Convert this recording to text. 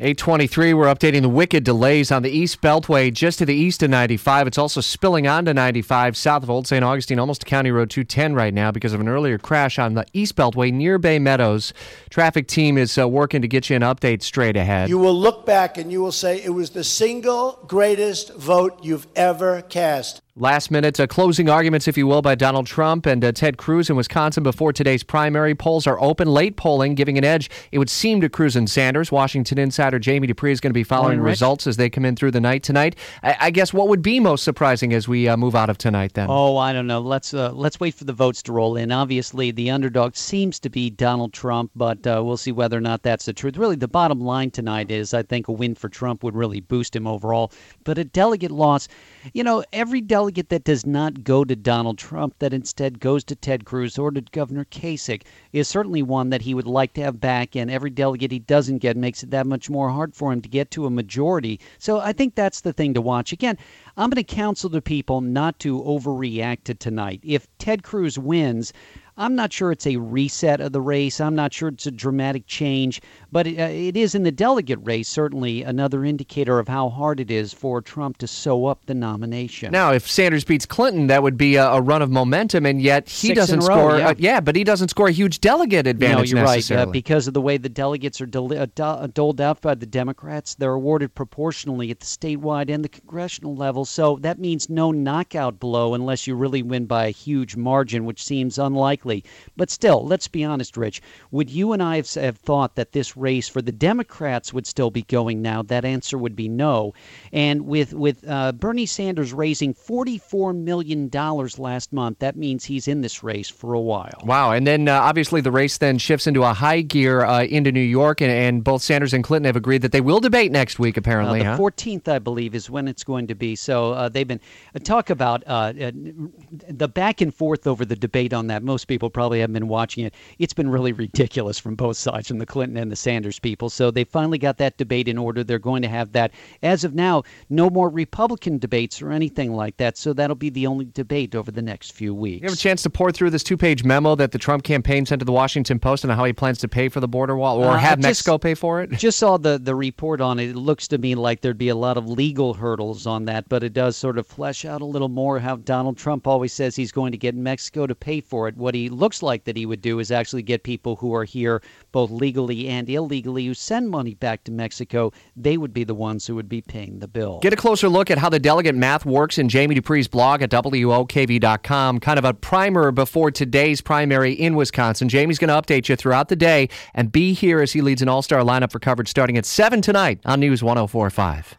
823, we're updating the wicked delays on the East Beltway just to the east of 95. It's also spilling onto 95 south of Old St. Augustine, almost to County Road 210 right now because of an earlier crash on the East Beltway near Bay Meadows. Traffic team is uh, working to get you an update straight ahead. You will look back and you will say it was the single greatest vote you've ever cast. Last minute uh, closing arguments, if you will, by Donald Trump and uh, Ted Cruz in Wisconsin before today's primary. Polls are open. Late polling giving an edge, it would seem, to Cruz and Sanders. Washington insider Jamie Dupree is going to be following Morning, results as they come in through the night tonight. I, I guess what would be most surprising as we uh, move out of tonight then? Oh, I don't know. Let's uh, let's wait for the votes to roll in. Obviously, the underdog seems to be Donald Trump, but uh, we'll see whether or not that's the truth. Really, the bottom line tonight is I think a win for Trump would really boost him overall. But a delegate loss, you know, every delegate that does not go to Donald Trump, that instead goes to Ted Cruz or to Governor Kasich, is certainly one that he would like to have back. And every delegate he doesn't get makes it that much more hard for him to get to a majority. So I think that's the thing to watch. Again, I'm going to counsel the people not to overreact to tonight. If Ted Cruz wins, I'm not sure it's a reset of the race. I'm not sure it's a dramatic change, but it, uh, it is in the delegate race certainly another indicator of how hard it is for Trump to sew up the nomination. Now, if Sanders beats Clinton, that would be a, a run of momentum, and yet he Six doesn't row, score. yeah. Uh, yeah, but he doesn't score a huge delegate advantage no, you're right. Uh, because of the way the delegates are dole- uh, uh, doled out by the Democrats, they're awarded proportionally at the statewide and the congressional level. So that means no knockout blow unless you really win by a huge margin, which seems unlikely. But still, let's be honest, Rich. Would you and I have, have thought that this race for the Democrats would still be going now? That answer would be no. And with with uh, Bernie Sanders raising forty-four million dollars last month, that means he's in this race for a while. Wow. And then uh, obviously the race then shifts into a high gear uh, into New York, and, and both Sanders and Clinton have agreed that they will debate next week, apparently. Uh, the huh? 14th, I believe, is when it's going to be. So uh, they've been uh, talk about uh, uh, the back and forth over the debate on that. Most people probably haven't been watching it. It's been really ridiculous from both sides, from the Clinton and the Sanders people. So they finally got that debate in order. They're going to have that. As of now, no more Republican debates or anything like that. So that'll be the only debate over the next few weeks. You have a chance to pore through this two-page memo that the Trump campaign sent to the Washington Post on how he plans to pay for the border wall, or Uh, have just- Mexico pay for it. just saw the the report on it. It looks to me like there'd be a lot of legal hurdles on that, but it does sort of flesh out a little more how Donald Trump always says he's going to get Mexico to pay for it. What looks like that he would do is actually get people who are here both legally and illegally who send money back to Mexico. They would be the ones who would be paying the bill. Get a closer look at how the delegate math works in Jamie Dupree's blog at WOKV.com. Kind of a primer before today's primary in Wisconsin. Jamie's going to update you throughout the day and be here as he leads an all star lineup for coverage starting at 7 tonight on News 1045.